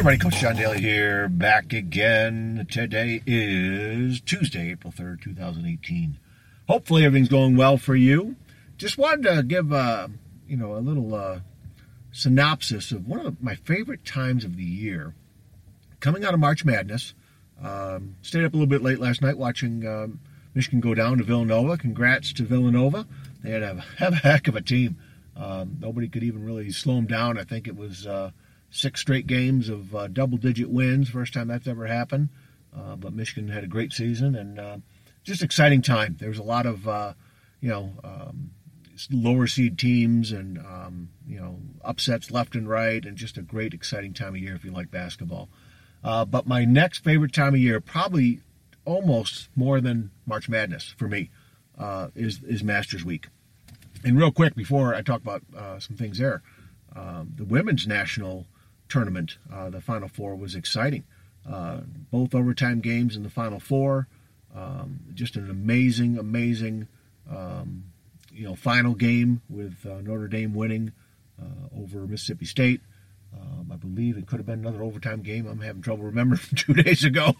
everybody, Coach John Daly here, back again. Today is Tuesday, April 3rd, 2018. Hopefully everything's going well for you. Just wanted to give, uh, you know, a little uh, synopsis of one of my favorite times of the year. Coming out of March Madness, um, stayed up a little bit late last night watching um, Michigan go down to Villanova. Congrats to Villanova. They had a, have a heck of a team. Um, nobody could even really slow them down. I think it was uh, six straight games of uh, double-digit wins. First time that's ever happened. Uh, but Michigan had a great season and uh, just exciting time. There was a lot of uh, you know um, lower seed teams and um, you know upsets left and right, and just a great exciting time of year if you like basketball. Uh, but my next favorite time of year, probably almost more than March Madness for me, is is Masters Week. And real quick before I talk about some things there, um, the women's national tournament. Uh, the Final Four was exciting. Uh, both overtime games in the Final Four. Um, just an amazing, amazing, um, you know, final game with uh, Notre Dame winning uh, over Mississippi State. Um, I believe it could have been another overtime game. I'm having trouble remembering from two days ago,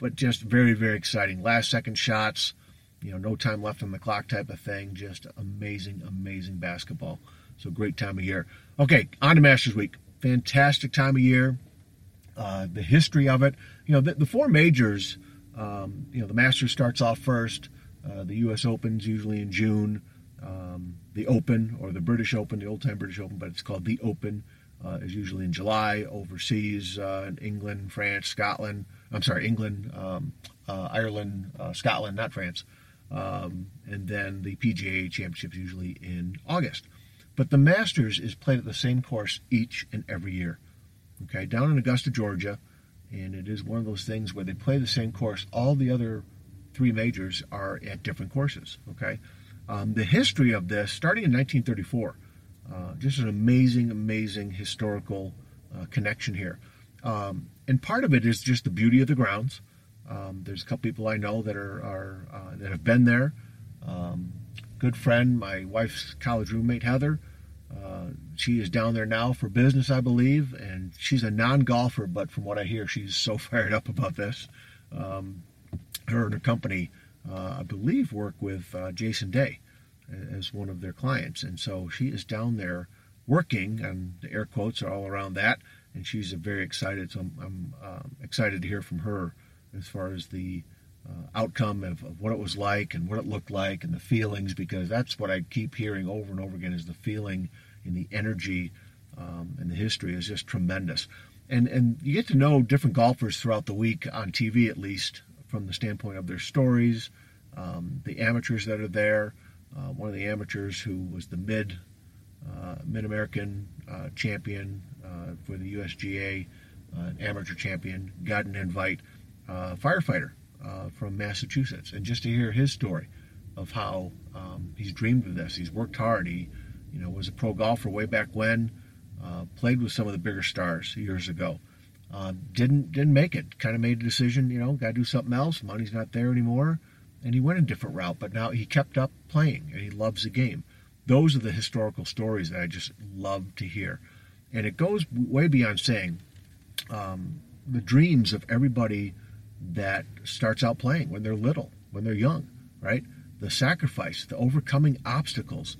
but just very, very exciting. Last second shots, you know, no time left on the clock type of thing. Just amazing, amazing basketball. So great time of year. Okay, on to Masters Week fantastic time of year. Uh, the history of it, you know, the, the four majors, um, you know, the Masters starts off first. Uh, the U.S. Open's usually in June. Um, the Open or the British Open, the old-time British Open, but it's called the Open, uh, is usually in July. Overseas, uh, in England, France, Scotland. I'm sorry, England, um, uh, Ireland, uh, Scotland, not France. Um, and then the PGA Championship is usually in August. But the Masters is played at the same course each and every year. Okay, down in Augusta, Georgia, and it is one of those things where they play the same course. All the other three majors are at different courses. Okay, um, the history of this starting in 1934, uh, just an amazing, amazing historical uh, connection here. Um, and part of it is just the beauty of the grounds. Um, there's a couple people I know that are, are uh, that have been there. Um, good friend, my wife's college roommate, Heather. Uh, she is down there now for business, I believe, and she's a non golfer, but from what I hear, she's so fired up about this. Um, her and her company, uh, I believe, work with uh, Jason Day as one of their clients, and so she is down there working, and the air quotes are all around that, and she's very excited. So I'm, I'm um, excited to hear from her as far as the uh, outcome of, of, what it was like and what it looked like and the feelings because that's what I keep hearing over and over again is the feeling and the energy um, and the history is just tremendous. And and you get to know different golfers throughout the week on TV at least from the standpoint of their stories, um, the amateurs that are there. Uh, one of the amateurs who was the mid uh, Mid American uh, champion uh, for the USGA, uh, amateur champion, got an invite. firefighter uh, from Massachusetts, and just to hear his story of how um, he's dreamed of this. He's worked hard. He, you know, was a pro golfer way back when. Uh, played with some of the bigger stars years ago. Uh, didn't didn't make it. Kind of made a decision. You know, got to do something else. Money's not there anymore, and he went a different route. But now he kept up playing, and he loves the game. Those are the historical stories that I just love to hear, and it goes way beyond saying um, the dreams of everybody that starts out playing when they're little, when they're young, right? The sacrifice, the overcoming obstacles.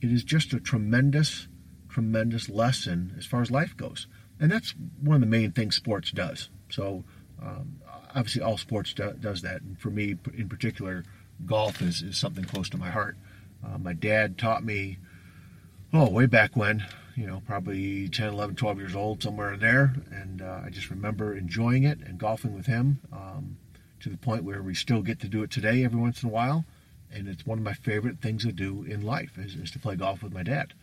It is just a tremendous, tremendous lesson as far as life goes. And that's one of the main things sports does. So, um, obviously, all sports do, does that. And for me, in particular, golf is, is something close to my heart. Uh, my dad taught me, oh, way back when, you know, probably 10, 11, 12 years old, somewhere in there. And uh, I just remember enjoying it and golfing with him um, to the point where we still get to do it today every once in a while. And it's one of my favorite things to do in life is, is to play golf with my dad.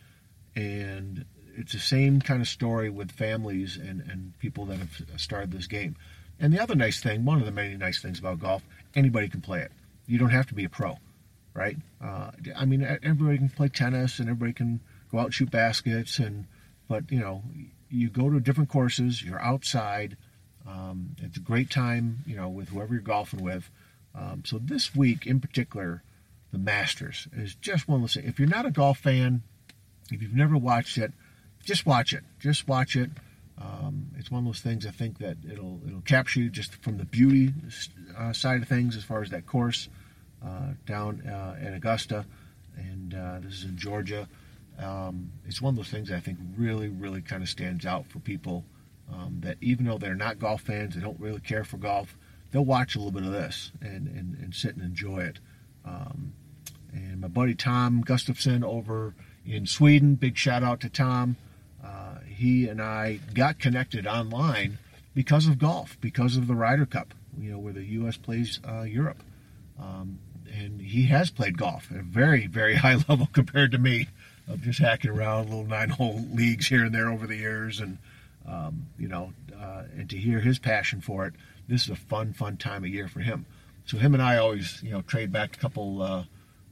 And it's the same kind of story with families and, and people that have started this game. And the other nice thing, one of the many nice things about golf, anybody can play it. You don't have to be a pro, right? Uh, I mean, everybody can play tennis and everybody can go out shoot baskets and but you know you go to different courses you're outside um, it's a great time you know with whoever you're golfing with um, so this week in particular the masters is just one of those if you're not a golf fan if you've never watched it just watch it just watch it Um, it's one of those things I think that it'll it'll capture you just from the beauty uh, side of things as far as that course uh, down uh, at Augusta, and uh, this is in Georgia. Um, it's one of those things I think really, really kind of stands out for people um, that even though they're not golf fans, they don't really care for golf, they'll watch a little bit of this and, and, and sit and enjoy it. Um, and my buddy Tom Gustafson over in Sweden, big shout out to Tom. Uh, he and I got connected online because of golf, because of the Ryder Cup, you know, where the U.S. plays uh, Europe. Um, and he has played golf at a very, very high level compared to me of just hacking around little nine hole leagues here and there over the years. And, um, you know, uh, and to hear his passion for it, this is a fun, fun time of year for him. So him and I always, you know, trade back a couple uh,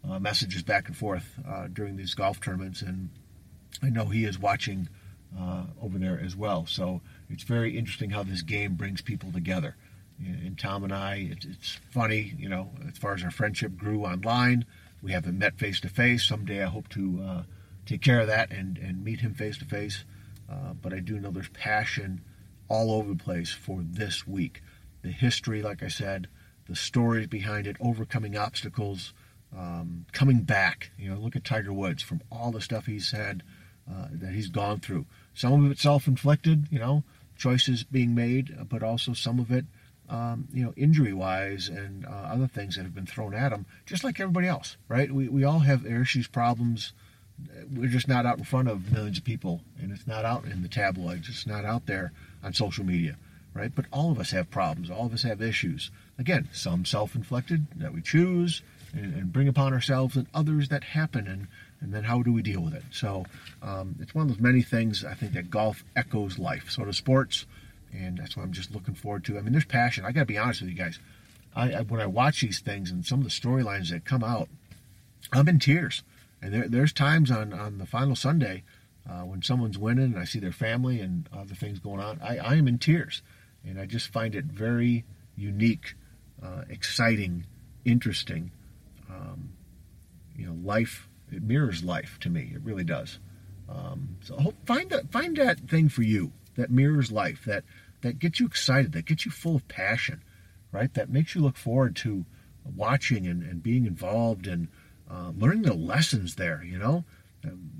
uh, messages back and forth uh, during these golf tournaments. And I know he is watching uh, over there as well. So it's very interesting how this game brings people together. And Tom and I, it's, it's funny, you know, as far as our friendship grew online. We haven't met face to face. Someday I hope to uh, take care of that and, and meet him face to face. But I do know there's passion all over the place for this week. The history, like I said, the stories behind it, overcoming obstacles, um, coming back. You know, look at Tiger Woods from all the stuff he's had uh, that he's gone through. Some of it self-inflicted, you know, choices being made, but also some of it, um, you know, injury-wise and uh, other things that have been thrown at him, just like everybody else, right? We we all have issues, problems. We're just not out in front of millions of people, and it's not out in the tabloids. It's not out there on social media, right? But all of us have problems. All of us have issues. Again, some self-inflicted that we choose and, and bring upon ourselves, and others that happen, and and then how do we deal with it? So um, it's one of those many things I think that golf echoes life. So does sports, and that's what I'm just looking forward to. I mean, there's passion. I got to be honest with you guys. I, I, when I watch these things and some of the storylines that come out, I'm in tears. And there, there's times on on the final Sunday uh, when someone's winning and I see their family and other things going on. I, I am in tears, and I just find it very unique, uh, exciting, interesting. Um, you know, life it mirrors life to me. It really does. Um, so find that find that thing for you that mirrors life that that gets you excited, that gets you full of passion, right? That makes you look forward to watching and, and being involved and uh, learning the lessons there. You know,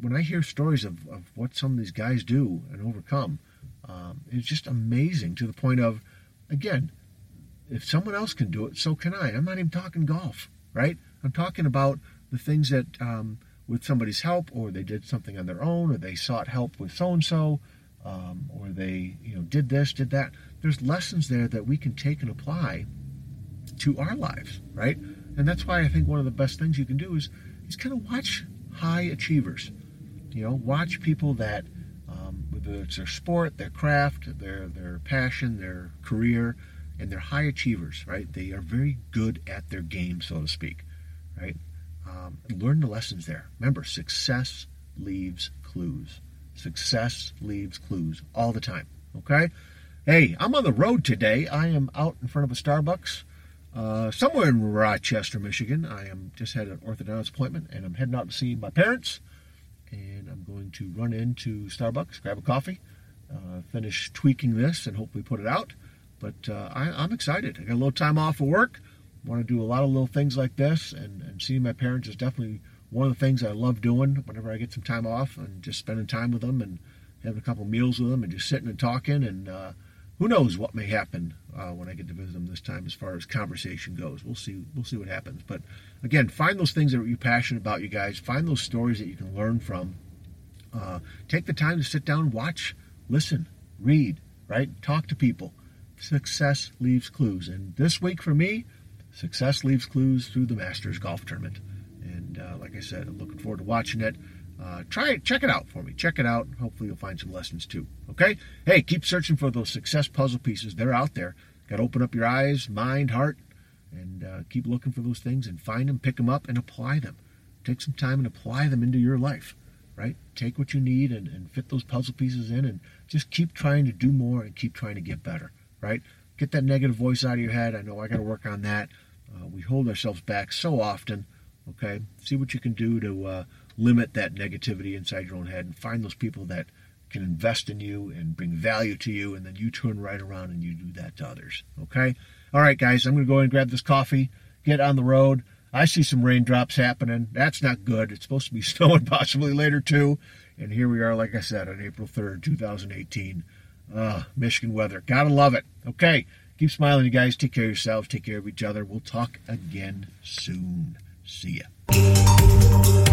when I hear stories of, of what some of these guys do and overcome, um, it's just amazing to the point of, again, if someone else can do it, so can I. I'm not even talking golf, right? I'm talking about the things that um, with somebody's help, or they did something on their own, or they sought help with so and so, or they you know did this, did that. There's lessons there that we can take and apply to our lives, right? And that's why I think one of the best things you can do is is kind of watch high achievers. You know, watch people that um, whether it's their sport, their craft, their their passion, their career, and they're high achievers, right? They are very good at their game, so to speak, right? Um, learn the lessons there. Remember, success leaves clues. Success leaves clues all the time. Okay? Hey, I'm on the road today. I am out in front of a Starbucks uh, somewhere in Rochester, Michigan. I am just had an orthodontist appointment and I'm heading out to see my parents. And I'm going to run into Starbucks, grab a coffee, uh, finish tweaking this, and hopefully put it out. But uh, I, am excited. I got a little time off of work want to do a lot of little things like this, and, and seeing my parents is definitely one of the things I love doing whenever I get some time off and just spending time with them and having a couple meals with them and just sitting and talking. And uh, who knows what may happen uh, when I get to visit them this time as far as conversation goes. We'll see. We'll see what happens. But again, find those things that you're passionate about, you guys. Find those stories that you can learn from. Uh, take the time to sit down, watch, listen, read, right? Talk to people. Success leaves clues. And this week for me, Success leaves clues through the Masters Golf Tournament. And uh, like I said, I'm looking forward to watching it. Uh, try it, check it out for me. Check it out. Hopefully, you'll find some lessons too. Okay? Hey, keep searching for those success puzzle pieces. They're out there. Got to open up your eyes, mind, heart, and uh, keep looking for those things and find them, pick them up, and apply them. Take some time and apply them into your life, right? Take what you need and, and fit those puzzle pieces in and just keep trying to do more and keep trying to get better, right? Get that negative voice out of your head. I know I got to work on that. Uh, we hold ourselves back so often. Okay, see what you can do to uh, limit that negativity inside your own head and find those people that can invest in you and bring value to you, and then you turn right around and you do that to others. Okay? All right, guys, I'm going to go and grab this coffee, get on the road. I see some raindrops happening. That's not good. It's supposed to be snowing possibly later, too. And here we are, like I said, on April 3rd, 2018. Uh, Michigan weather. Gotta love it. Okay, keep smiling, you guys. Take care of yourselves. Take care of each other. We'll talk again soon. See ya.